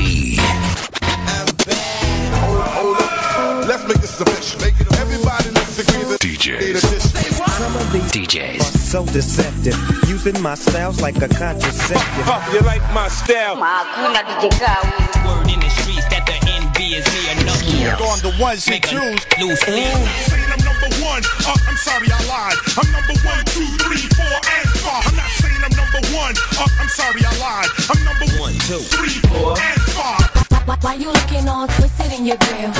T. Hold up. Let's make this official. Everybody let's agree that DJs. Some of these DJs. are so deceptive, using my styles like a contraceptive. You like my style? Hakuna DJ Word in the streets that the envy is me enough. On the ones you Make a choose. loose leaf. saying I'm number one. Uh, I'm sorry, I lied. I'm number one, two, three, four, and five. Number one. Uh, I'm sorry, I lied. I'm number one, two, three, four, and five. Why, why you looking all twisted in your grill?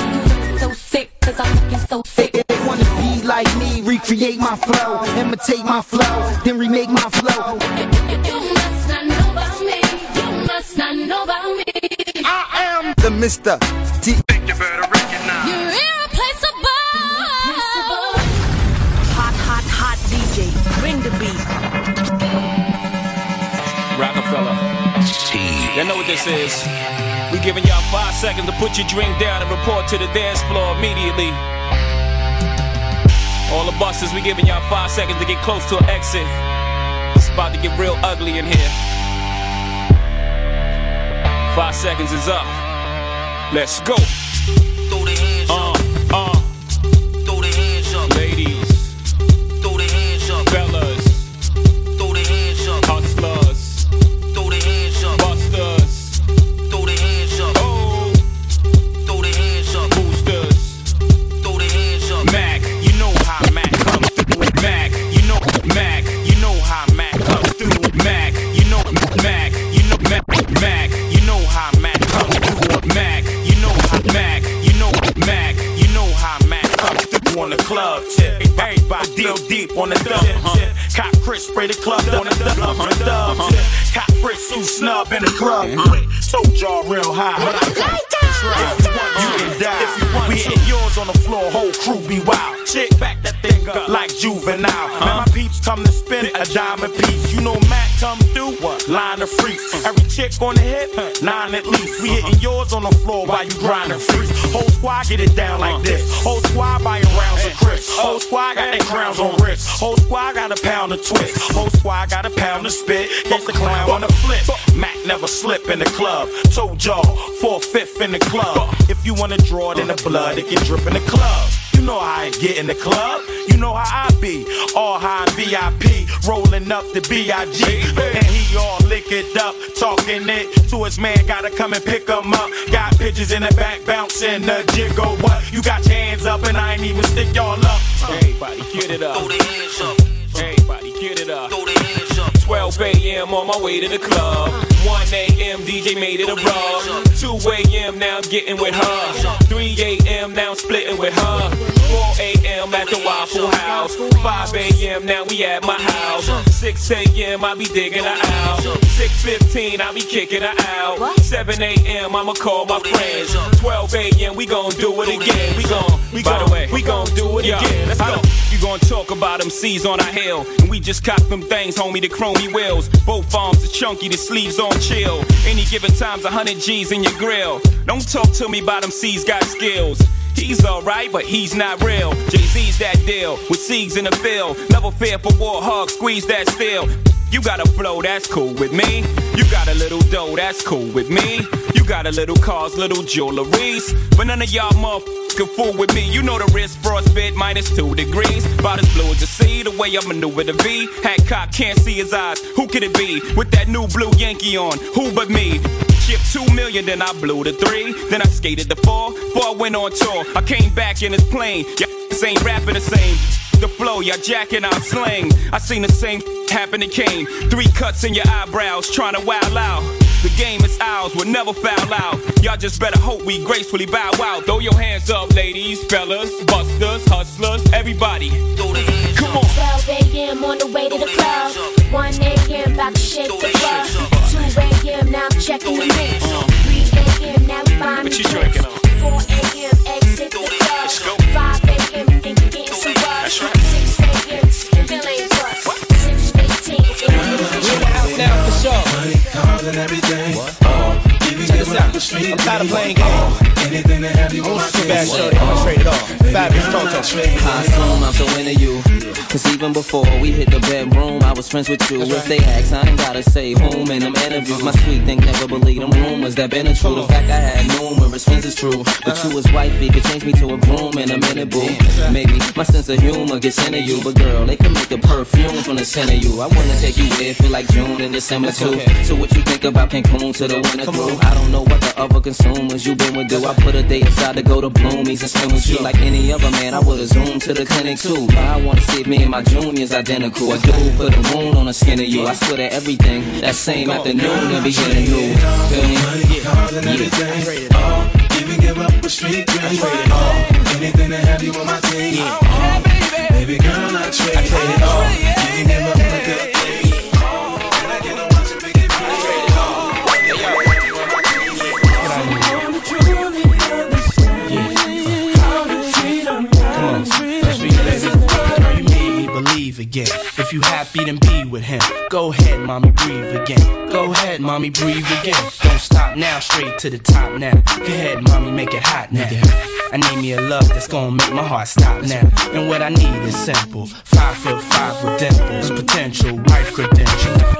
You so sick, cause I'm looking so sick. They wanna be like me, recreate my flow, imitate my flow, then remake my flow. You must not know about me. You must not know about me. I am the Mr. T. You're irreplaceable. This is. We giving y'all five seconds to put your drink down and report to the dance floor immediately. All the buses, we giving y'all five seconds to get close to an exit. It's about to get real ugly in here. Five seconds is up. Let's go. Deep on the dub. Cop Chris spray the club on the dub on the dub tip. Cop Chris who snub in the club. Quick, told y'all real high. If you want, you can die. If you want, we hit yours on the floor, whole crew be wild. Chick back that thing up like juvenile. Man, my peeps come to spin a diamond piece. You know Mac come line of freaks. Every chick on the hip, nine at least. We hitting yours on the floor while you grinding freaks. Whole squad get it down like this. Whole squad buying rounds of Chris. Whole squad got their crowns on wrist. Whole squad got a pound of twist. Whole squad got a pound of spit. Gets the clown on the flip. Mac never slip in the club. Told y'all, four fifth in the club. If you wanna draw it in the blood, it can drip in the club. You know how I get in the club. You know how I be. All high VIP, rolling up the B.I.G. And he all liquored up, talking it to his man. Gotta come and pick him up. Got pictures in the back, bouncing the jiggle. Oh, what? You got your hands up, and I ain't even stick y'all up. Everybody, get it up. Throw the hands up. Everybody, get it up. Throw the hands up. 12 a.m. on my way to the club. 1 a.m. DJ made it a rub. 2 a.m. now I'm getting with her. 3 a.m. now I'm splitting with her. 4 a.m. at the Waffle House. 5 a.m. now we at my house. 6 a.m. I be digging her out. 6:15 I be kicking her out. 7 a.m. I'ma call my friends. 12 a.m. we gon' do it again. We gon' we By the way, we gon' do it again. Let's go. You gon' talk about them C's on our hill. And we just cop them things, homie, the wheels. Both arms are chunky, the sleeves on chill. Any given time's a hundred G's in your grill. Don't talk to me about them C's got skills. He's alright, but he's not real. Jay Z's that deal with C's in the field. Never fear for war, hug, squeeze that steel. You got a flow, that's cool with me. You got a little dough, that's cool with me. You got a little cars, little jewelries. But none of y'all motherfuckers can fool with me. You know the wrist frostbit minus two degrees. About as blue as the sea, the way I maneuver the V. Hat cock, can't see his eyes. Who could it be? With that new blue Yankee on, who but me? Chip two million, then I blew the three. Then I skated the four, I went on tour. I came back in his plane. Y'all ain't rapping the same. The flow, y'all jacking out slang. I seen the same happen to Kane. Three cuts in your eyebrows, trying to wow out. The game is ours, we'll never foul out. Y'all just better hope we gracefully bow out. Throw your hands up, ladies, fellas, busters, hustlers, everybody. Throw the hands Come on. 12 a.m. on the way to the club. 1 a.m. about to shake the club. 2 a.m. now I'm checking the mix. 3 a.m. now we buying What the you drinks. drinking on? 4 a.m. the house now for sure. Check this out. I'm tired of playing games. Anything to have you on my Too bad, shorty. I'm it off. Fabolous Toto. I assume I'm so into you. Cause even before we hit the bedroom, I was friends with you. If they ask, I ain't gotta say whom in them interviews. My sweet thing never believe them rumors that been a true. The fact I had numerous friends is true. But you was wifey could change me to a broom in a minute, boo. Maybe my sense of humor gets into you. But girl, they can make a perfume from the scent of you. I wanna take you where it feel like June and December too. So what you think about Cancun to the winter through? I don't know what the other consumers you been with do. I put a day aside to go to Bloomies and swim with you like any other man. I would've zoomed to the clinic too. Now I wanna see me and my junior's identical. A dude put a wound on the skin of you. I swear that everything that same afternoon and beginning new. Feel me? And everything. Oh, even give up a street dream. Oh, anything to have you on my team. Oh, baby girl, I trade. It all. You oh, give up again. If you happy, then be with him. Go ahead, mommy, breathe again. Go ahead, mommy, breathe again. Don't stop now, straight to the top now. Go ahead, mommy, make it hot now. I need me a love that's gonna make my heart stop now. And what I need is simple. Five foot five with dimples, potential wife credentials.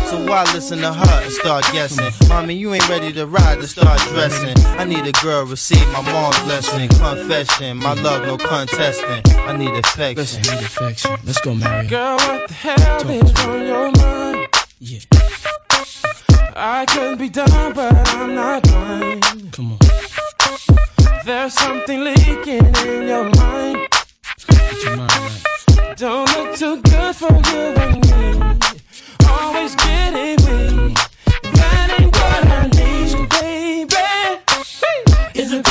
So why listen to her and start guessing? Mommy, you ain't ready to ride to start dressing. I need a girl receive my mom's blessing. Confession, my love no contesting. I need affection. Listen, need affection. Let's go, Mario. Girl, what the hell is on your mind? Yeah, I could be dumb, but I'm not blind. come on. There's something leaking in your mind. Get your mind right. Don't look too good for you and me. Always getting weak. That ain't what I need, baby. Is a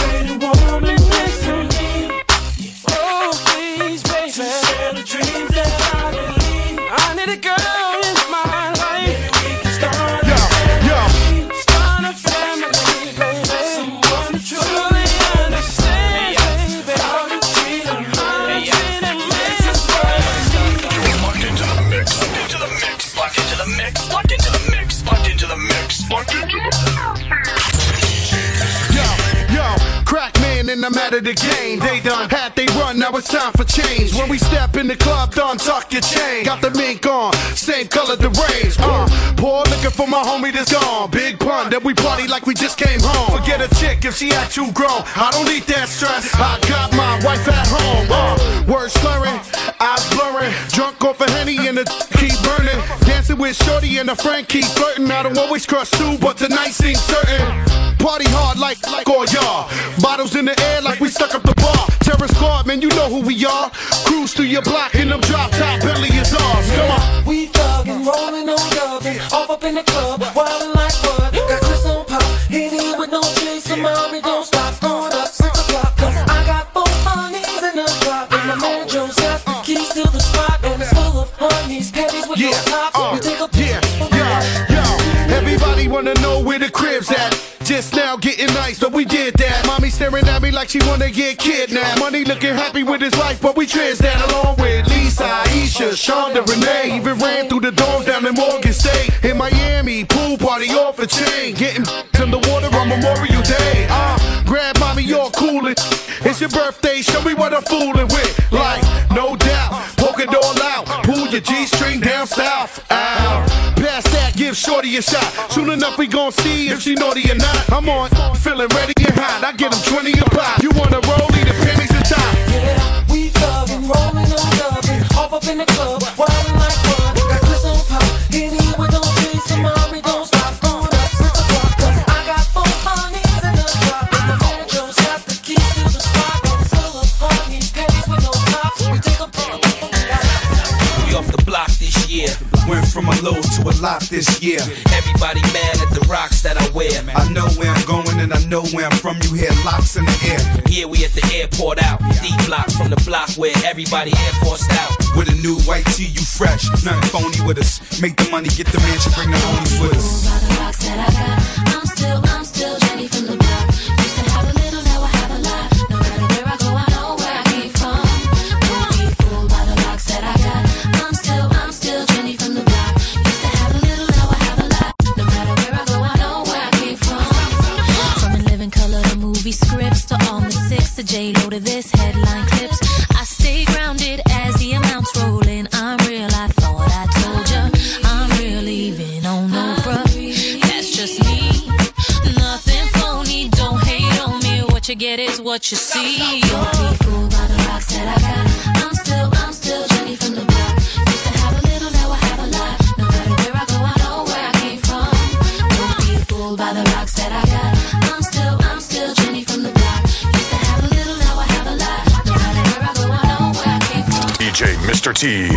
and I'm out of the game. They done had they run, now it's time for change. When we step in the club, done tuck your chain. Got the mink on, same color the range. Uh, poor looking for my homie that's gone. Big pun that we party like we just came home. Forget a chick if she act too grown. I don't need that stress. I got my wife at home. Uh, words slurring, eyes blurring, drunk off a henny and the keep burning. Dancing with Shorty and a friend keep flirting. I don't always crush too, but tonight seems certain. Party hard like like all y'all. In the air like we stuck up the bar. Terror squad, man, you know who we are. Cruise through your block in them drop top, belly is ours. Come on. We thuggin', rollin' on dubin', off up in the club, wildin' like what? Got Chris on pop, hit it with no chaser, mommy, don't stop, going up six o'clock. Cause I got four honeys in the drop, and my man Joe's got the keys to the spot, and it's full of honeys, patties with Yeah, no tops. uh, we take a yeah, yo, yo. Everybody wanna know where the crib's at. Just now getting nice, but we did that. Mommy staring at me like she wanna get kidnapped. Money looking happy with his life, but we trans that along with Lisa, Aisha, Shonda, Renee. Even ran through the dorms down in Morgan State. In Miami, pool party off a chain. Getting in the water on Memorial Day. Uh, grab mommy, y'all coolin'. It's your birthday, show me what I'm fooling with. Like, Shot. Soon enough, we gon' see if she naughty or not. I'm on, feeling ready and hot. I get get 'em 20 a pop. You wanna Went from a to a lot this year. Everybody mad at the rocks that I wear. I know where I'm going and I know where I'm from. You hear locks in the air. Yeah, we at the airport out. D block from the block where everybody air forced out. With a new white tee, you fresh. Nothing phony with us. Make the money, get the mansion, bring the homies with us. You see. Don't be fooled by the rocks that I got. I'm still, I'm still Jenny from the block. Used to have a little, now I have a lot. No matter where I go, I know where I came from. Don't be fooled by the rocks that I got. I'm still, I'm still Jenny from the block. Used to have a little, now I have a lot. No matter where I go, I know where I came from. DJ Mr. T.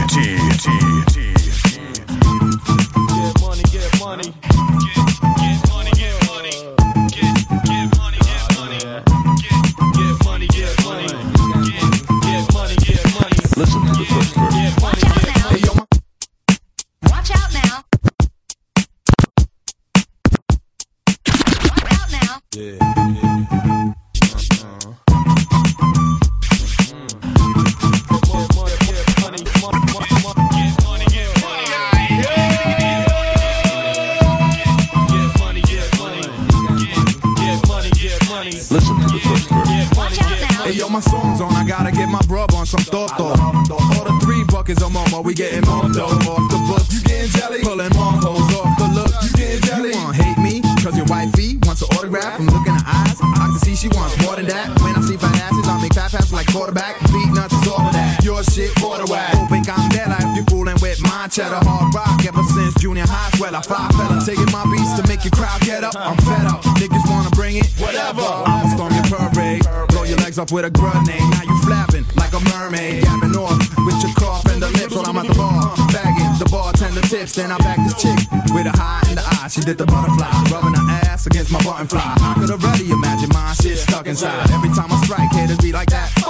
quarterback. Beatnuts is all of that. Your shit, water whack. Hoping I'm dead if you fooling with my cheddar hard rock. Ever since junior high, swell I fly fella. Taking my beats to make your crowd get up. I'm fed up. Niggas wanna bring it? Whatever. I'ma storm your parade. Blow your legs off with a grenade. Now you flapping like a mermaid. Gapping off with your cough and the lips while I'm at the bar. Bagging the bartender tips. Then I back this chick with a high in the eye. She did the butterfly. Rubbing her ass against my button fly. I could already imagine my shit stuck inside. Every time I strike, haters be like that.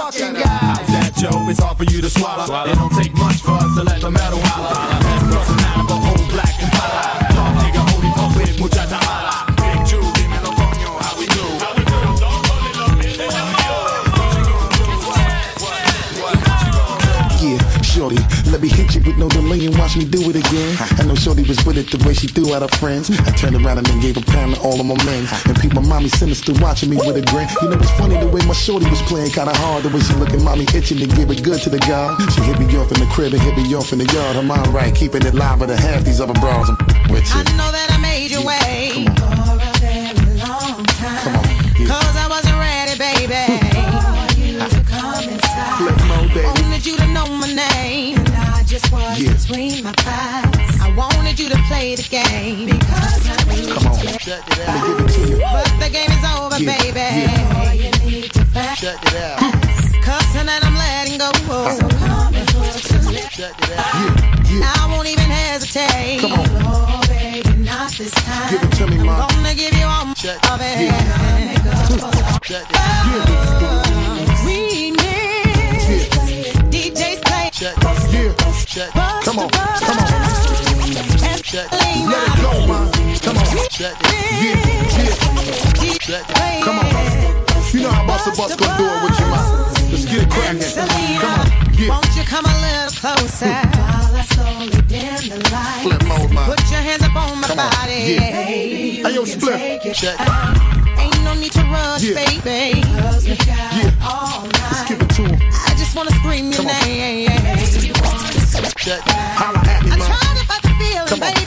Joe? It's hard for you to swallow. It don't take much for us to let the metal no delay and watch me do it again. I know shorty was with it the way she threw out her friends. I turned around and then gave a pound to all of my men. And people, mommy sinister watching me with a grin. You know it's funny the way my shorty was playing kinda hard. The way she looking mommy itching to give it good to the guy. She hit me off in the crib and hit me off in the yard. Her mind right, keeping it live with a half these other bras. I'm with you. I know that I made you wait my thighs. I wanted you to play the game. Because I need Come on. you. Give it you. But the game is over, Yeah, baby. yeah. All you need to. Check it out. Cussing and I'm letting go. So uh-huh. come and put your lips. I won't even hesitate. Come on. Oh, baby, not this time. Give it to me. I'm gonna give you all my of it. We need DJs play. Yeah. Come on, come on. Let it go, ma. Come on. Yeah, yeah. Come on. You know how Busta Bus gonna do it with you, ma. Let's get it cracking. Come on. Yeah. Won't you come a little closer? While I slowly dim the light. Flip mode, ma. Put your hands up on my Come on. body. Yeah. Baby, Hey, yo, split. it. Check. Ain't no need to rush, Yeah. baby. Cause we got Yeah. all just wanna scream your name. Holla at me, I man. tried to fight the feeling, baby.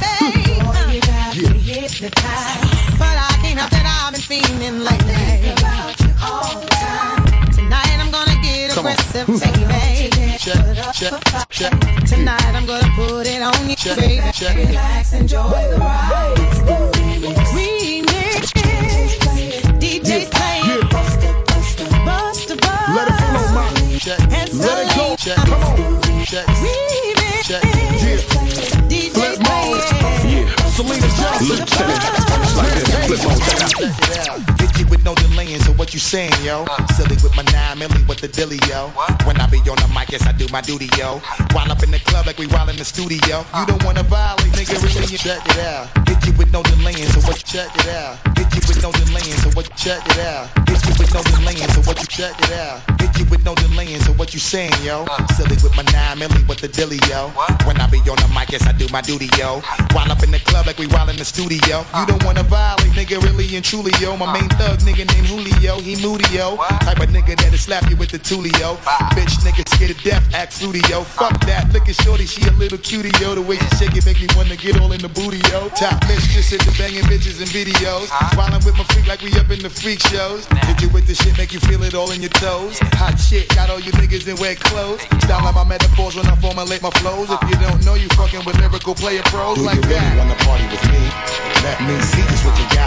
But I can't help that I've been feeling lately. Tonight I'm gonna get Come on. aggressive, baby. Tonight I'm gonna put it on you, baby. Relax, enjoy the ride. Let it go. Celine. Come on. Remix. Flip mode. Check it out. Hit you with no delaying, so what you saying, yo? Silly with my nine milli with the dilly, yo. When I be on the mic, yes, I do my duty, yo. While up in the club like we while in the studio. You don't wanna violate, nigga, really, you check it out. Hit you with no delaying, so what you check it out. Hit you with no delaying, so what you check it out. Hit you with no delaying, so what you check it out. With no delaying, so what you saying, yo? Uh. Silly with my nine milli with the dilly, yo. When I be on the mic, yes, I do my duty, yo. While up in the club like we while in the studio. You don't wanna violate, nigga, really and truly, yo. My main thug nigga named Julio, he moody, yo. Type of nigga that'll slap you with the tulio. Bitch nigga scared to death, act fruity, yo. Fuck that, look at shorty, she a little cutie, yo. The way she shake it make me wanna get all in the booty, yo. Top mistress in the banging bitches and videos. While I'm with my freak like we up in the freak shows. Hit you with the shit, make you feel it all in your toes. Hot shit, got all you niggas in wet clothes. Style like my metaphors when I formulate my flows. If you don't know, you fucking with lyrical player pros Do like you really that. wanna party with me? Let me see just what you got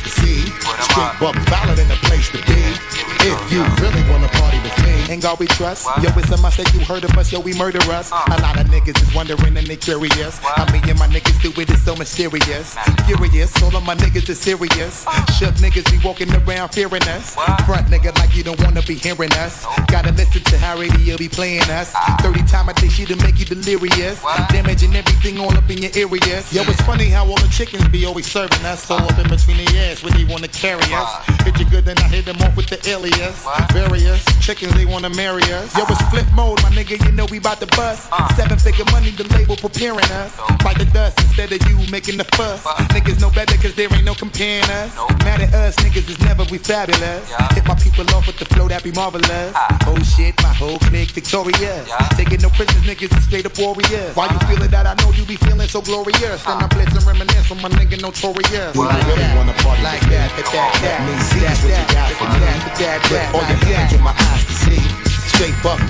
can see. Straight buck wildin' in the place to be. If you really wanna party with me, In God we trust. Yo, it's a must that you heard of us. Yo, we murder us. A lot of niggas is wondering and they curious. I me and my niggas do it, it is so mysterious. Furious, all of my niggas is serious. Shook niggas be walking around fearing us. Front nigga like you don't wanna be hearing us. Gotta listen to how radio be playing us. 30 time a day she to make you delirious. Damaging everything all up in your areas. Yo, it's funny how all the chickens be always serving us. All up in between the ass when they wanna carry us. Hit you good, then I hit them off with the alias. Various chickens, they wanna marry us. Yo, it's flip mode, my nigga, you know we bout to bust. Seven figure money, the label preparing us. Bite the dust instead of you making the fuss. Niggas know better cause there ain't no comparing us. Mad at us, niggas is never we fabulous. Hit my people off with the flow that be marvelous. Oh shit, my whole clique victorious. Taking no prisoners, niggas is straight up warriors. Why you feeling that? I know you be feeling so glorious. Then I blitz and reminisce on my nigga notorious. Do you really wanna party Like that, that, that, that. Let me see what you got for me. that, that, Put that, all your hands that. where my eyes see. Straight buck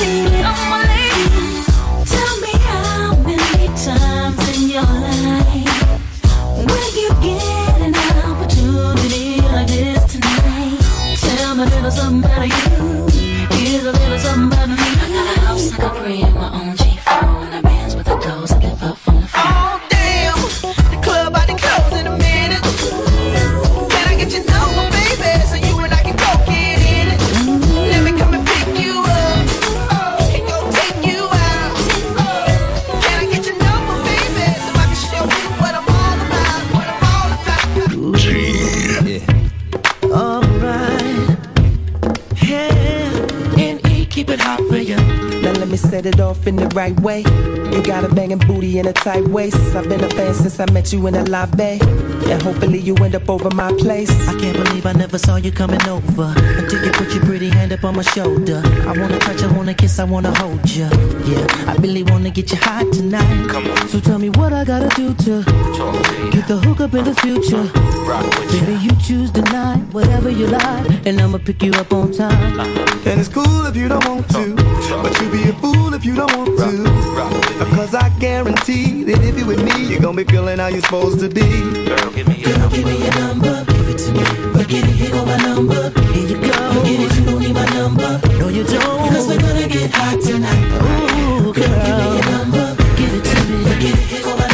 in in banging booty a tight waist. I've been a fan since I met you in the lobby. And hopefully you end up over my place. I can't believe I never saw you coming over until you put your pretty hand up on my shoulder. I wanna touch, I wanna kiss, I wanna hold you. Yeah, I really wanna get you hot tonight. Come on. So tell me what I gotta do to get the hook up in the future. Baby, you choose tonight, whatever you like, and I'ma pick you up on time. And it's cool if you don't want to, but you be a fool if you don't want to. Cause I guarantee that if you with me, you're gonna be feeling how you're supposed to be. Girl, give me your, give me your number, give it to me. Forget it, here go my number. Here you go. Forget it, you don't need my number. No, you don't. Cause we're gonna get hot tonight. Ooh, girl. Give me your number, give it to me. Forget it, here go my number.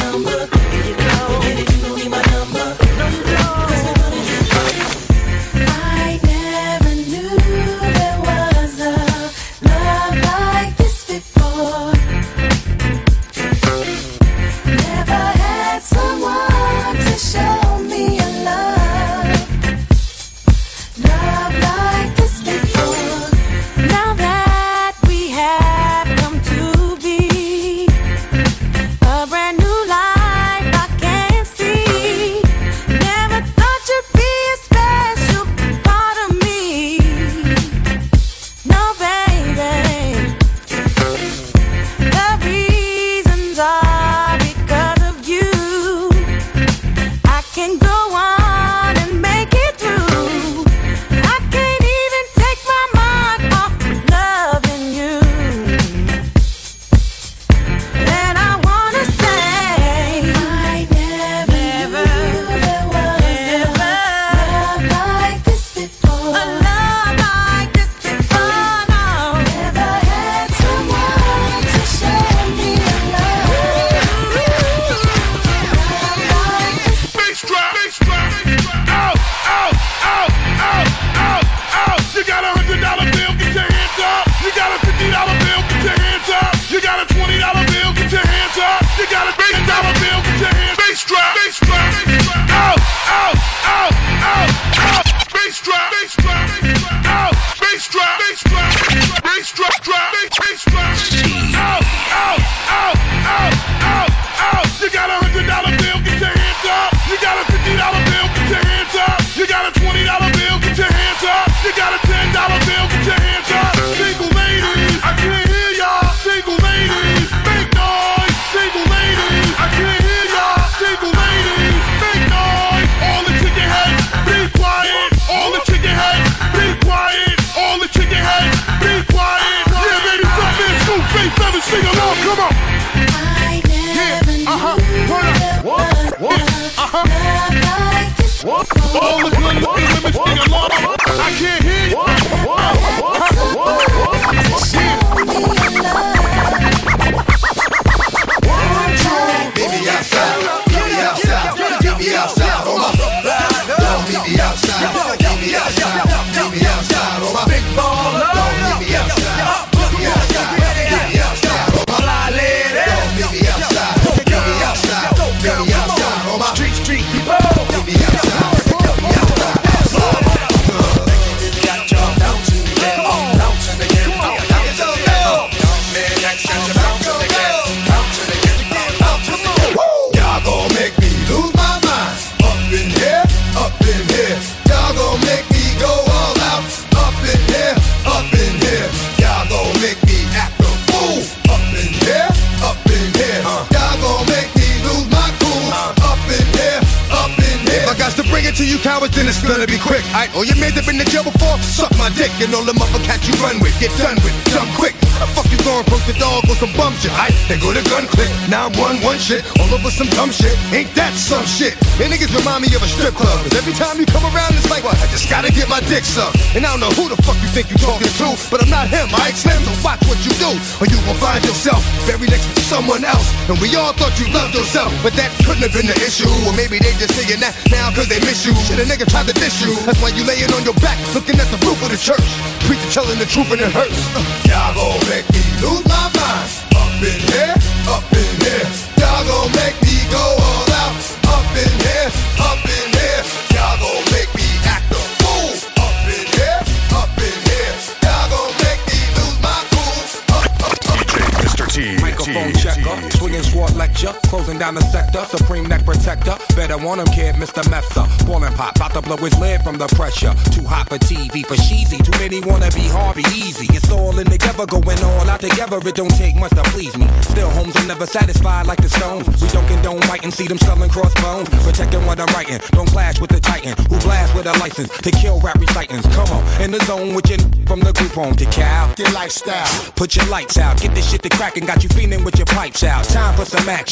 What? All the good looking women sing along. I can't hear you. Cowards, it's gonna be quick. I all oh, your mans have been in jail before. Suck my dick and all the other cats you run with. Get done with, jump quick. How the fuck you going broke the dog with some bum shit? I they go to gun click. Now I'm one one shit. All over some dumb shit. Ain't that some shit? And niggas remind me of a strip club. Cause every time you come around, it's like? I just gotta get my dick sucked. And I don't know who the fuck you think you talking to, but I'm not him. I Slim, so watch what you do, or you will find yourself very next to someone else. And we all thought you loved yourself, but that couldn't have been the issue. Or maybe they just saying that now cause they miss you. Shit, a nigga tried to diss you. That's why you laying on your back, looking at the roof of the church. Preacher telling the truth and it hurts. Y'all gon' make me lose my mind. Up in here, up in here. Y'all gon' make Closing down the sector, supreme neck protector. Better want him, kid, Mr. Mepsa. Ballin' pop, about to blow his lid from the pressure. Too hot for TV, for cheesy. Too many wanna be Harvey Easy. It's all in together, going all out together. It don't take much to please me. Still, homes are never satisfied like the stones. We don't condone biting, see them selling crossbones. Protecting what I'm writing, don't clash with the titan who blast with a license to kill rap recitants. Come on, in the zone with your from the group home to Cal. Your lifestyle. Put your lights out, get this shit to crackin', got you feeling with your pipes out. Time for some action.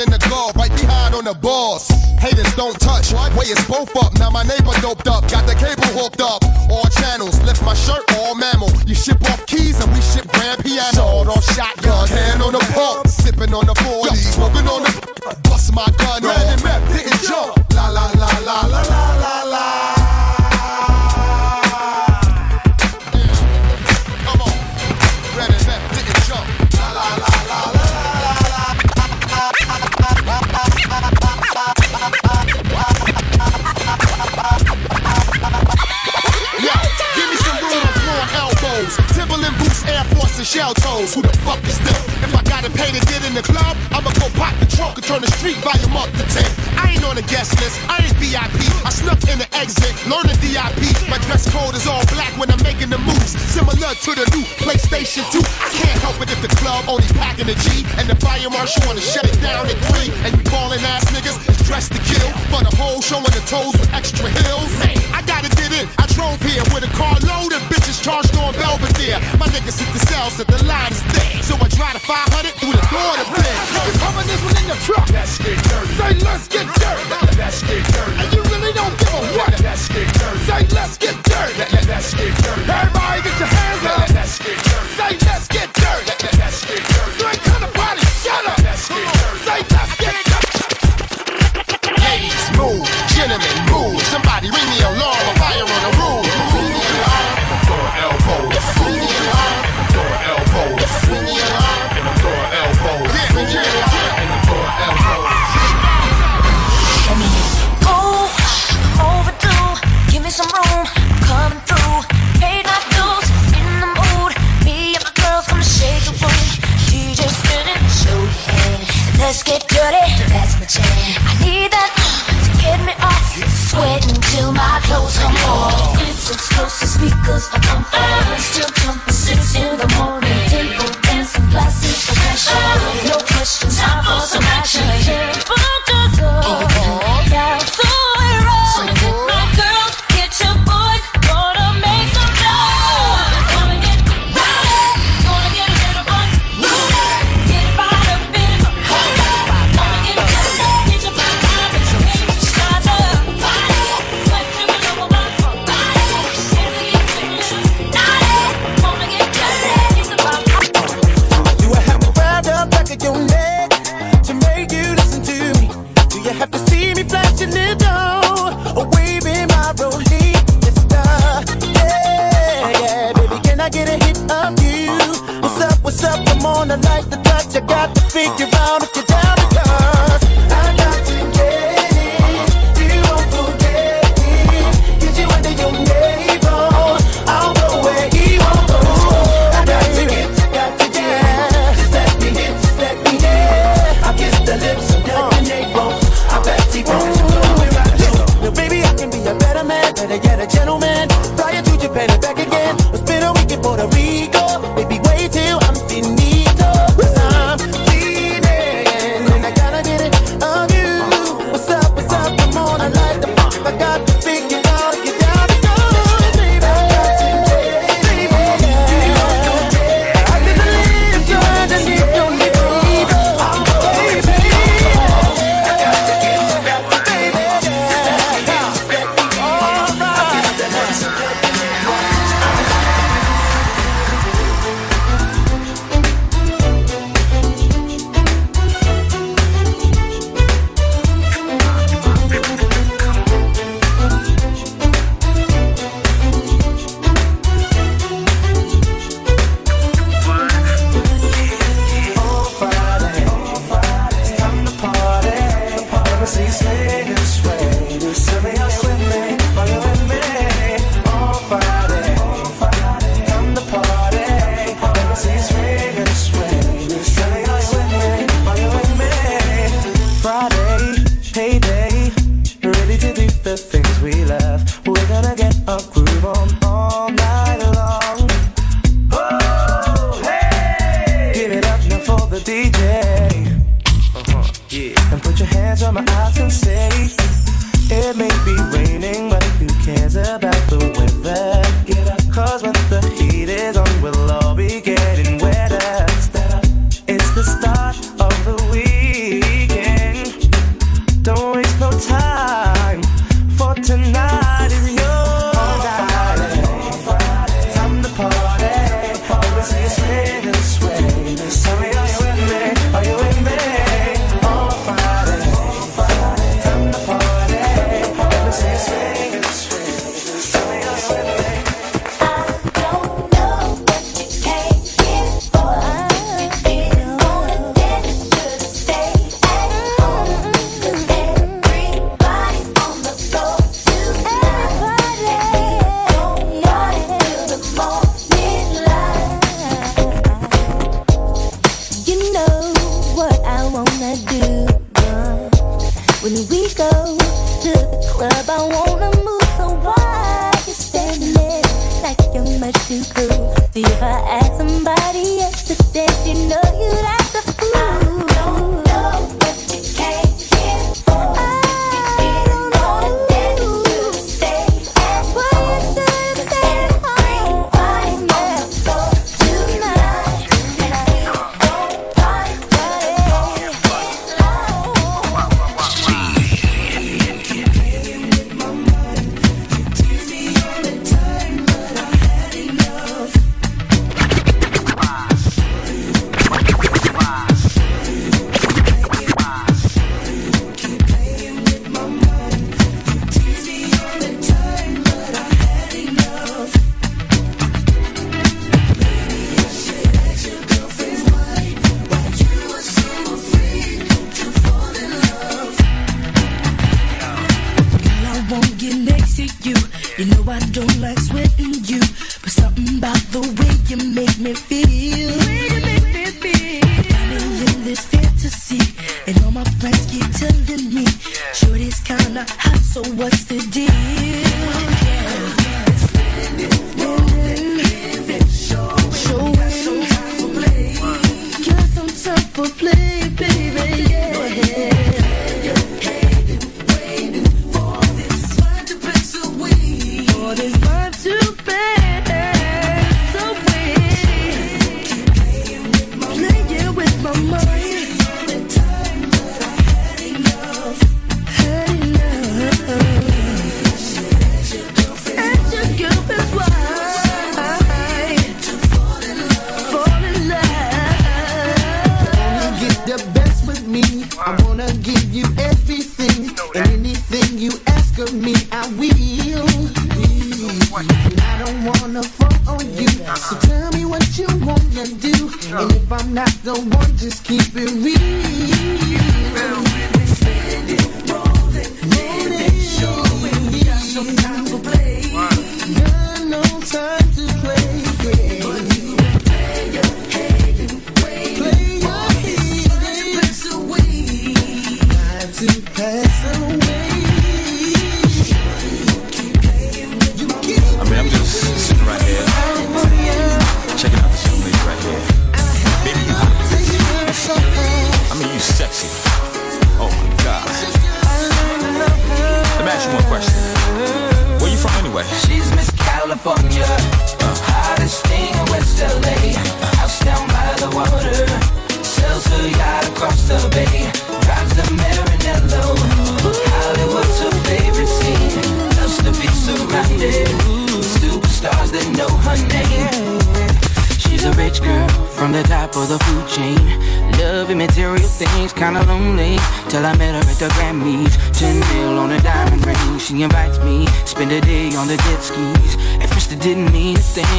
in the right behind on the boss. Haters don't touch, way it's both up. Now my neighbor doped up, got the cable hooked up. All channels, lift my shirt, all mammal. You ship off keys and we ship grand piano. Sword on shotgun, hand on the pump, sipping on the 40, smoking on the bust my gun. Red And marshal wanna shut it down at 3. And you ballin' ass niggas dressed to kill. For the whole showing the toes with extra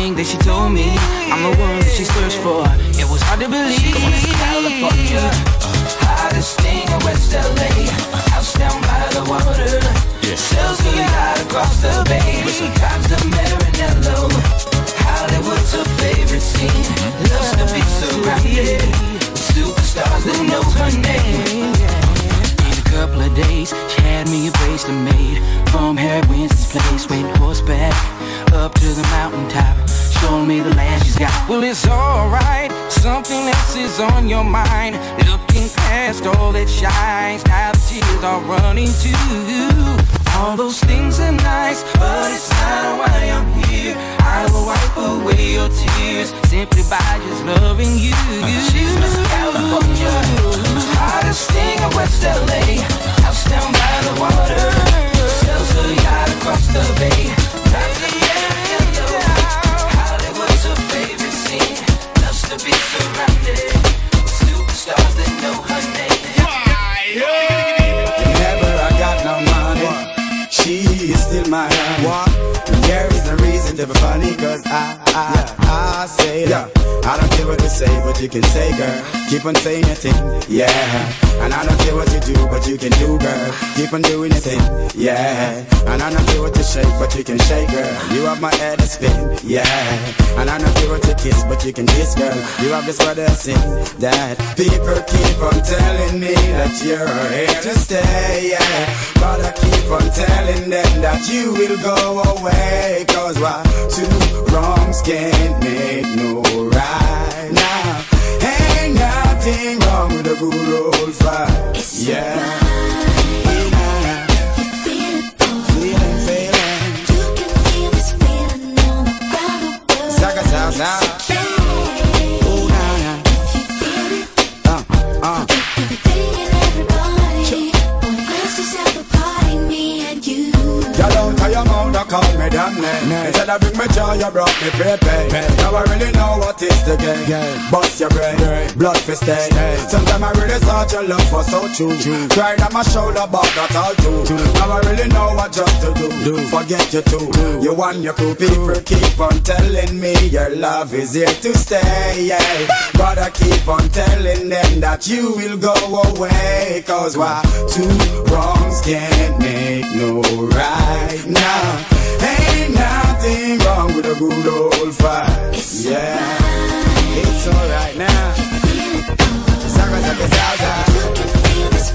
thing that she told me. I'm the one that she searched for. It was hard to believe. She was California, hottest thing in West LA. House down by the water. Sells a yacht across the bay. Cops to Marinello. Hollywood's her favorite scene. Loves to be surrounded. Superstars that know her name couple of days, she had me a bracelet made from Harry Winston's place. Went horseback up to the mountaintop, showing me the land she's got. Well, it's alright, something else is on your mind. Looking past all that shines, now the tears are running too. All those things are nice, but it's not why I'm here. I will wipe away your tears simply by just loving you. She's Miss California, hottest thing in West LA. House down by the water, sells a yacht across the bay. Drive the area Hollywood's her favorite scene. Loves to be surrounded with superstars that my honey. Reason funny, cause I, I, I say that. I don't care what you say, but you can say, girl. Keep on saying your thing, yeah. And I don't care what you do, but you can do, girl. Keep on doing your thing, yeah. And I don't care what you shake, but you can shake, girl. You have my head to spin, yeah. And I don't care what you kiss, but you can kiss, girl. You have this brother sing that. People keep on telling me that you're here to stay, yeah. But I keep on telling them that you will go away. Cause why? Two wrongs can't make no blood for stay. Sometimes I really thought your love was so true. Cried on my shoulder, but that's all too. Now I really know what just to do. Forget you too. You and your crew people keep on telling me your love is here to stay. Yeah. But I keep on telling them that you will go away. Cause why? Two wrongs can't make no right now. Ain't nothing wrong with a good old fight. yeah. It's alright now. Zaga, zaga, zaga. It's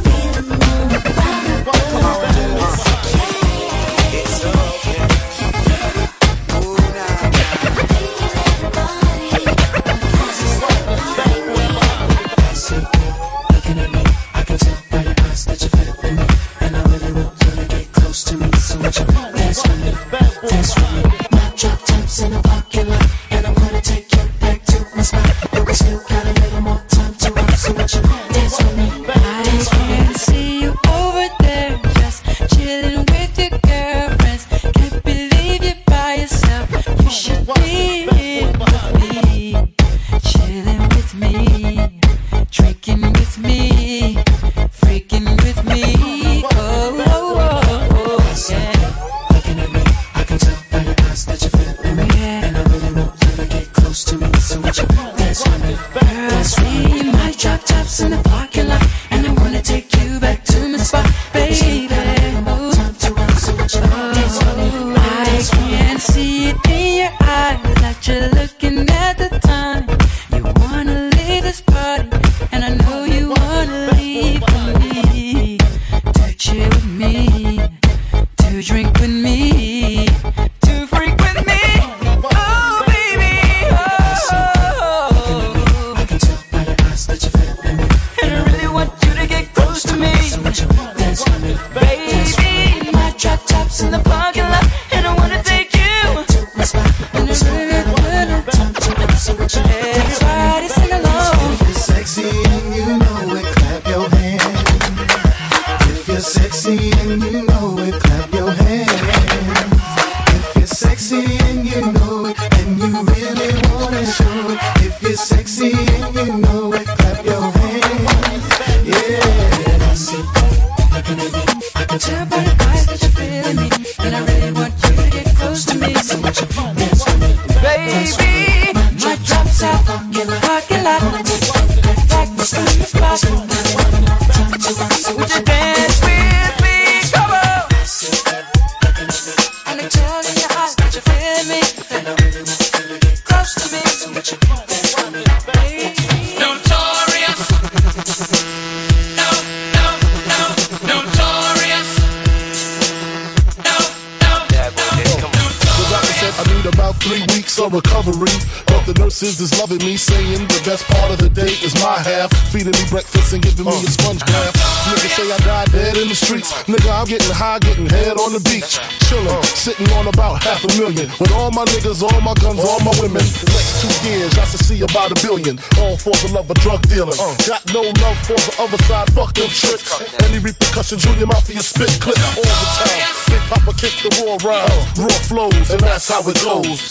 recovery. The nurses is loving me, saying the best part of the day is my half. Feeding me breakfast and giving me a sponge bath. Niggas say I died dead in the streets. Nigga, I'm getting high, getting head on the beach. Chillin', sitting on about half a million. With all my niggas, all my guns, all my women. Next two years, I should see about a billion. All for the love of drug dealing. Got no love for the other side, fuck them tricks. Any repercussions, Junior your spit clip all the time. Big Papa kick the war rhymes, raw flows, and that's how it goes.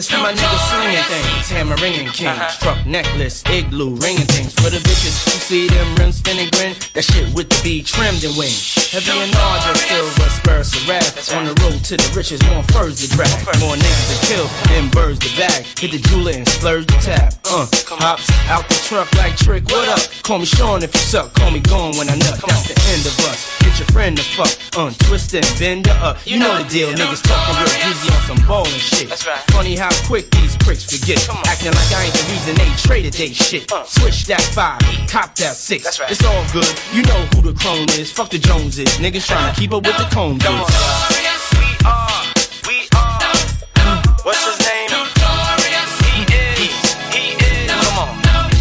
This for my niggas slinging things, hammer ringing king, truck necklace, igloo ringing things. For the bitches who see them rims spinning grin, that shit with the B trimmed and wings. Heavy and larger, silver spurs to. On the road to the riches, more furs to drag, more niggas to kill than birds to bag. Hit the jeweler and splurge the tap. Uh, hops out the truck like trick. What up? Call me Sean if you suck. Call me gone when I nut. That's the end of us. Get your friend to fuck. Untwist and bend her up. You know the deal. Niggas talking real easy on some ballin' shit. Funny how quick these pricks forget. Acting like I ain't the reason they traded they shit. Uh. Switch that five, cop that six. It's all good. You know who the clone is. Fuck the Joneses. Niggas trying to uh. keep up with the Combs. is. What's his name? He is. He is. Come on.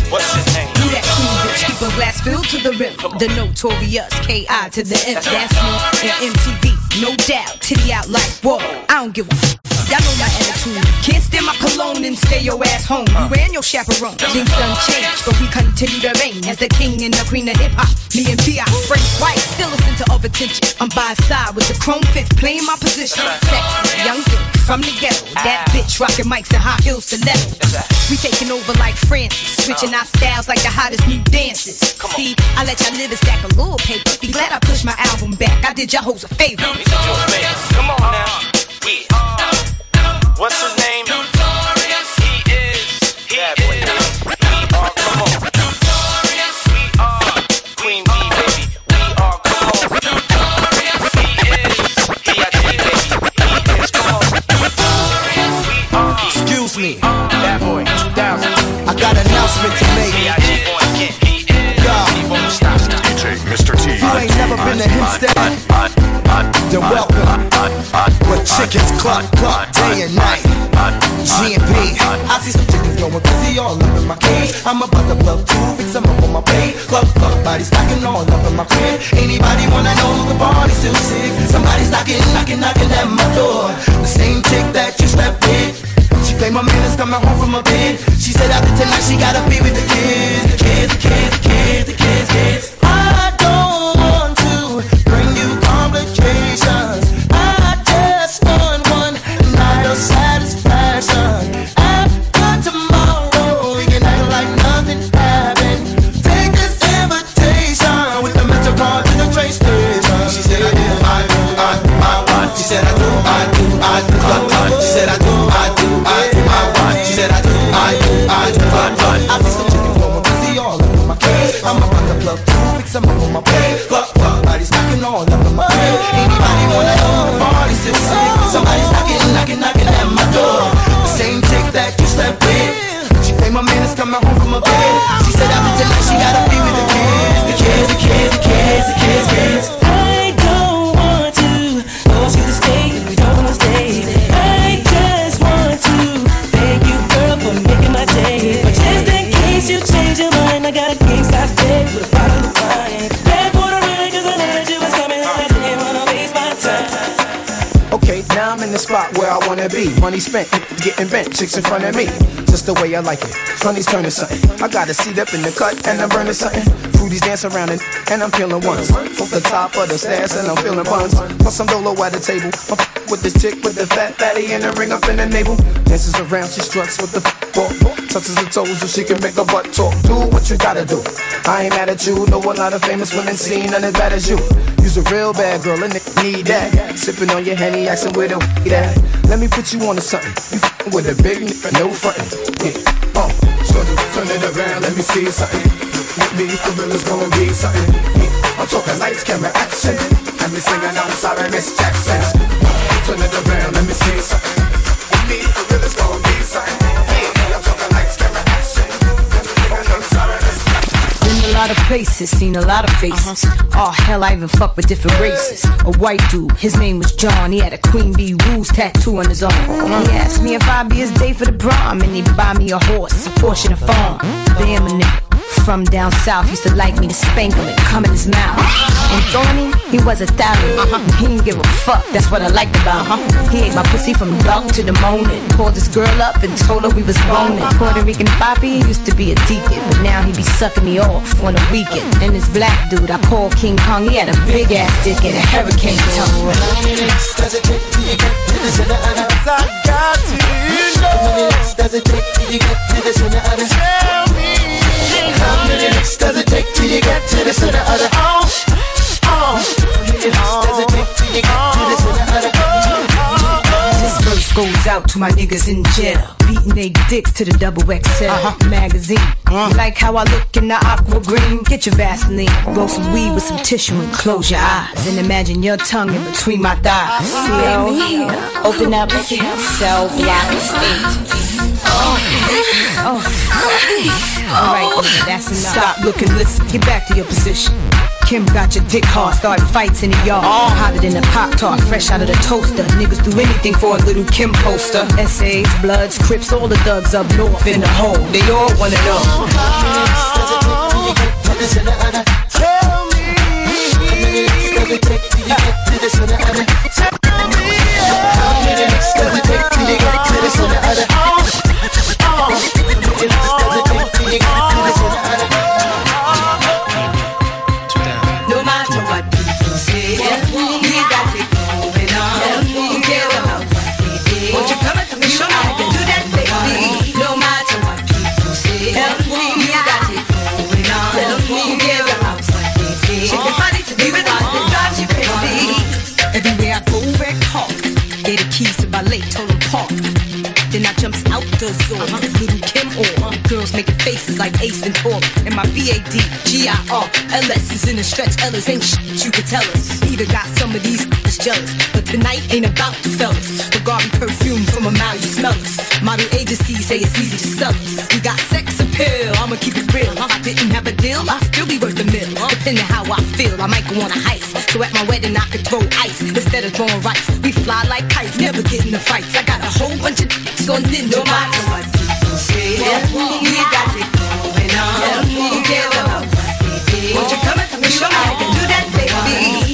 What's his name? Do that cool bitch, keep a glass filled to the rim. The notorious K.I. to the M. That's me and MTV, no doubt. Titty out like whoa. I don't give a f. Y'all know my attitude. Can't stand my cologne and stay your ass home. You and your chaperone. Things done changed, but we continue to reign as the king and the queen of hip hop. Me and B.I. Frank White still listen to of attention. I'm by side with the chrome fifth playing my position. Sexy, young thing from the ghetto. That bitch rocking mics and high heels stilettos. We taking over like Francis, switching our styles like the hottest new dances. See, I let y'all live and stack a little paper. Be glad I pushed my album back. I did y'all hoes a favor. Come on now. Are. What's his name? He is. He is. We are. Come on. Notorious. We are. Queen bee, baby. We are. Come on. He is. He a G, baby. He is. Come on. Excuse me. Bad boy, 2000. I got an announcement to make. DJ Mr. T. If you ain't never been to Hempstead, then welcome. Chickens cluck cluck day and night. GMP. I see some chickens going crazy all up in my cage. I'm about to blow two weeks, I'm up on my pay. Cluck cluck, body stacking all up in my crib. Anybody wanna know the party's still sick? Somebody's knocking, knocking, knocking at my door. The same chick that you slept with. She claimed my man is coming home from a bed. She said after tonight she gotta be with the kids, the kids, the kids, the kids, the kids, kids. Two wanna be. Money spent, getting bent, chicks in front of me. Just the way I like it. Honey's turning something. I got a seat up in the cut and I'm burning something. Fruities dance around it, and I'm feeling ones. Off the top of the stairs and I'm feeling buns. Plus some dolo at the table. I'm with this chick with the fat fatty and the ring up in the navel. Dances around, she struts with the ball. Touches her toes so she can make her butt talk. Do what you gotta do. I ain't mad at you. Know a lot of famous women seen none as bad as you. You's a real bad girl and they need that. Sipping on your henny, asking where the weed. Let me put you on to something. You f- with a big nigga, no frontin'. Yeah. Uh, oh, shorty, turn it around, let me see something. With me, for real, it's gonna be something. Yeah. I'm talking lights, camera, action. Let me sing and I'm sorry, Miss Jackson. Turn it around, let me see something. With me, for real, it's gonna be something. Lot of places, seen a lot of faces. Uh-huh. Oh hell, I even fucked with different races. A white dude, his name was John. He had a Queen Bee Rules tattoo on his arm. Uh-huh. He asked me if I'd be his day for the prom, and he'd buy me a horse, a and a farm. Damn a nigga. From down south, used to like me to spank him and come in his mouth. And Thorny, he was a stallion. Uh-huh. He didn't give a fuck, that's what I liked about him. Uh-huh. He ate my pussy from dark to the morning. Called this girl up and told her we was boning. Puerto Rican Poppy used to be a deacon, but now he be sucking me off on a weekend. And this black dude I call King Kong, he had a big ass dick and a hurricane tongue. Does it take till you get to the center of the I got to know. How does it take till you get to the center of the Tell me. How many does it take till you get to the center the. How many does it take till you get to the This verse goes out to my niggas in jail. Beating they dicks to the double XL uh-huh. magazine. Uh-huh. You like how I look in the aqua green? Get your Vaseline, roll some weed with some tissue and close your eyes. And imagine your tongue in between my thighs. See Open up, cell block eight. Oh. oh. Alright, nigga, that's enough. Stop looking, listen, get back to your position. Kim got your dick hard, start fights in the yard. Oh. Hotter than a pop tart, fresh out of the toaster. Niggas do anything for a little Kim poster. Essays, Bloods, Crips, all the thugs up north in the hole. They all wanna know. Tell me. How many licks does it take till you get to the center the Tell the door, little Kim or girls making faces like Ace and Tor. And my BAD, is in the stretch. Ellis ain't shit you could tell us. Either got some of these is jealous. But tonight ain't about the fellas. Bugatti perfume from a mile, you smell us. Model agencies say it's easy to sell us. We got sex appeal, I'ma keep it real. I didn't have a deal, I'd still be worth a mill. Depending how I feel, I might go on a heist. So at my wedding, I could throw ice instead of throwing rice. We fly like kites, never get in the fights. I got a whole bunch of dicks on Nintendo. No matter what people say, we got it going on. Who cares about what they? Won't you come and show me how to do that, baby?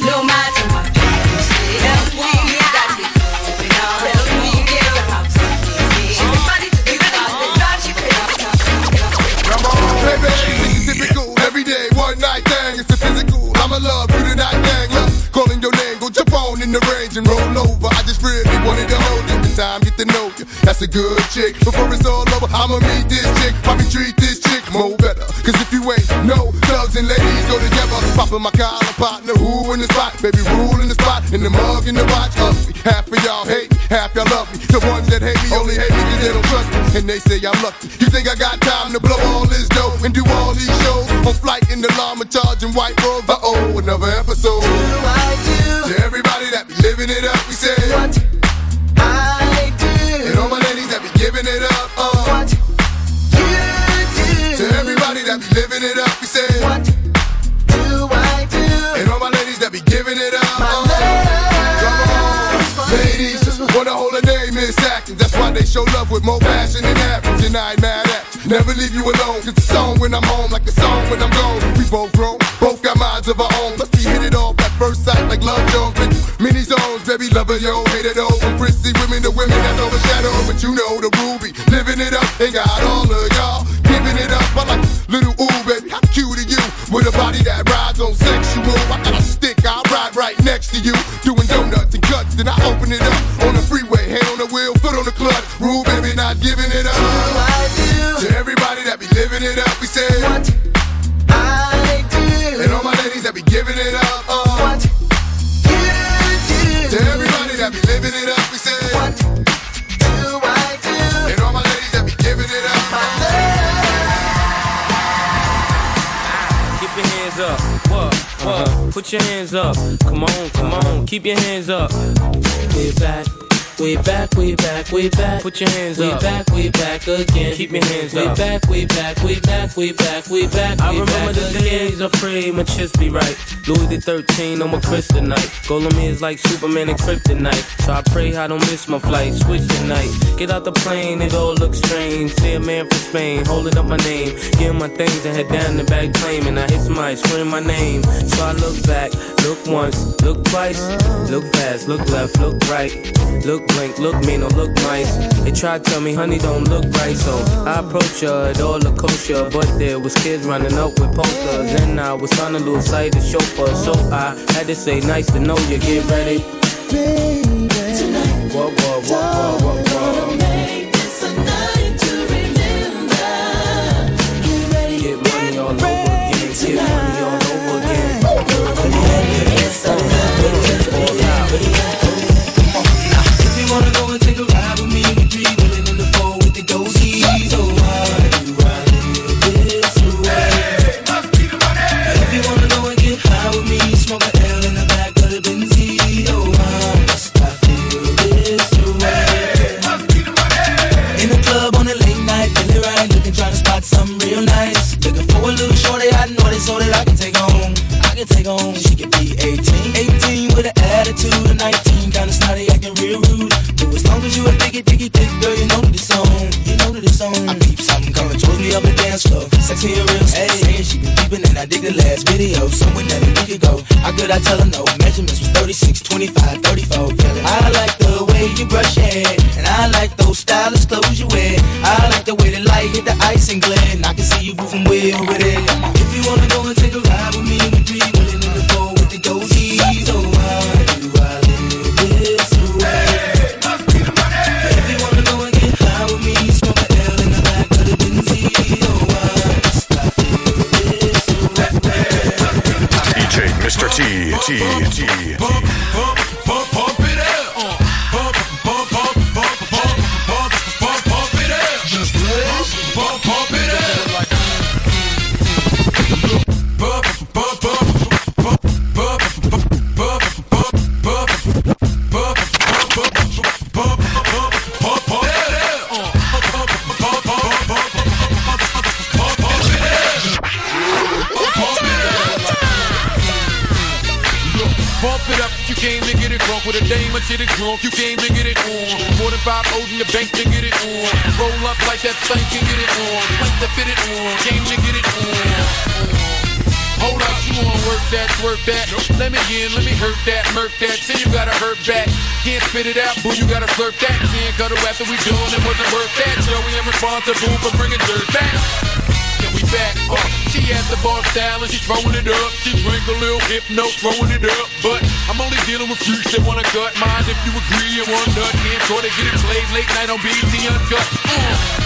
And roll over. I just really wanted to hold you. Time get to know you. That's a good chick. Before it's all over, I'ma meet this chick. Probably treat this chick more better. Cause if you ain't no thugs and ladies go together. Popping my collar partner, who in the spot? Baby, rule in the spot. In the mug, in the watch. Ugly. Half of y'all hate me, half y'all love me. The ones that hate me only hate me cause they don't trust me. And they say I'm lucky. You think I got time to blow all this dough and do all these shows? On flight in the llama charging white robes. Uh oh, another episode. To everybody that be living it up, we say what do I do? And all my ladies that be giving it up. My uh, Ladies just wanna hold a name in seconds. That's why they show love with more passion than average. And I ain't mad at you. Never leave you alone. Cause the song when I'm home, like the song when I'm gone. We both grown, both got minds of our own. Let's be hit it off at first sight like love Jones. Many zones, baby, lover, yo, hate it all. From prissy women to women that's overshadowed. But you know the ruby, living it up. Ain't got all of With a body that rides on sexual. I got a stick, I'll ride right next to you. Doing donuts and cuts, then I open it up on the freeway. Hand on the wheel, foot on the clutch. Rule, baby, not giving it up. Put your hands up. Come on, come on. Keep your hands up. Get back. We back, we back, we back. Put your hands we up. We back, we back again. Keep your hands we up. We back, we back, we back, we back, we back. I we remember back the again. days I pray my chest be right. Louis the 13 on my kryptonite. Goal on me is like Superman and kryptonite. So I pray I don't miss my flight. Switch tonight. Get out the plane, it all looks strange. See a man from Spain holding up my name. Getting my things and head down the back. And I hit somebody screaming my name. So I look back, look once, look twice. Look fast, look left, look right. Look blink, look mean, or look nice. They tried to tell me, honey, don't look right. So I approach her, it all look kosher. But there was kids running up with posters. And I was trying to lose sight of chauffeur. So I had to say, nice to know you, get ready. Tonight, Whoa, whoa, whoa, whoa, whoa, whoa. Shit it drunk, you came to get it on. More than five O's in the bank to get it on. Roll up like that thing can get it on. Like to fit it on, came to get it on. Hold up, you wanna work that, work that. Let me in, let me hurt that, murk that. Say you gotta hurt back. Can't spit it out, boo, you gotta flirt that. Can't cut it after we done, it wasn't worth that. We ain't responsible for bringing dirt back. Can we back up? She has the bar style and she throwing it up. She drink a little hypno, throwing it up. But I'm only dealing with freaks that wanna cut mine. If you agree and want nut, can't try to get it played late night on BT Uncut. Uh.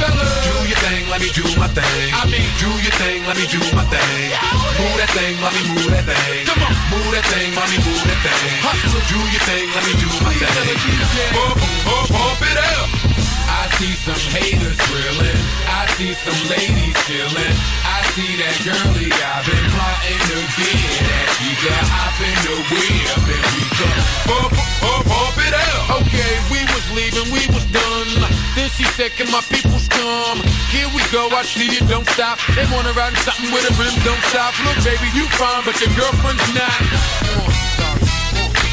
Fellas. Do your thing, let me do my thing. I mean, do your thing, let me do my thing. Move that thing, mommy, move that thing. Come on, move that thing, mommy, move that thing. Hustle, do your thing, let me do my thing. Pump, pump, pump it up. I see some haters drilling. I see some ladies chilling. I see that girlie I've been plotting to get. She got hop in the whip and we go pump, pump, pump it up. Okay, we was leaving, we was done. Then she said, Can my peoples come? Here we go, I see you don't stop. They wanna ride in something with a rim, don't stop. Look, baby, you fine, but your girlfriend's not.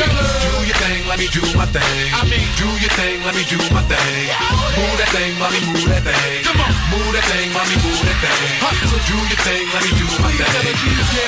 Do your thing, let me do my thing. I mean, do your thing, let me do my thing. Oh, move that thing, mommy, move that thing. Come on, move that thing, mommy, move that thing. Hustle, do your thing, let me do my thing.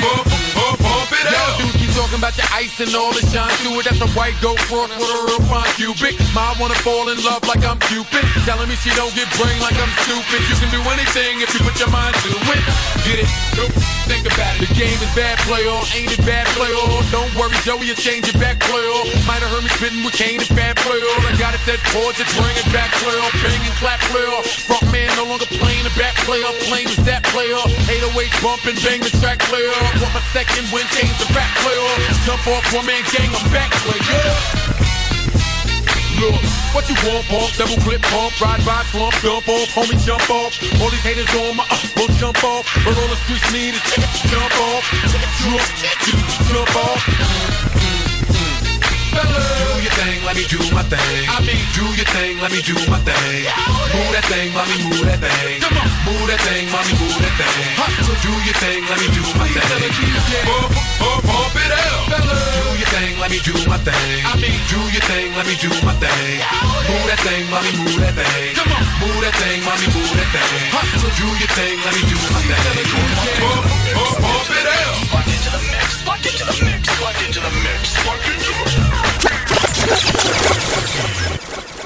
Pump, pump, pump it up. Dudes keep talking about your ice and all the shine to it. That's a white gold cross with a real fine cubic. Ma wanna fall in love like I'm Cupid. Telling me she don't get brain like I'm stupid. You can do anything if you put your mind to win. Get it? Nope. Think about it. The game is bad player, ain't it bad player? Don't worry, Joey, you change it back player. Might have heard me spitting with Kane, it's bad player. I got it, that pause, just bring it back player. Bang and clap player. Front man no longer playing the back player. Playing is that player. 808 bumping, bang the track player. Want my second win, change the back player. Jump off one man gang, I'm back player. Look, what you want, pump, double clip, pump, ride by, slump, dump off, homie, jump off. All these haters on my, uh, won't jump off. But all the streets need is jump off, jump, jump off. Do your thing, let me do my thing. I mean, do your thing, let me do my thing. Move that thing, mommy, move that thing. Move that thing, mommy, move that thing. Do your thing, let me do my thing. Pump, pump, pump it up. Do your thing, let me do my thing. I mean, do your thing, let me do my thing. Move that thing, mommy, move that thing. Move that thing, mommy, move that thing. Do your thing, let me do my thing. Pump, pump, Plug into the mix. Plug into the mix.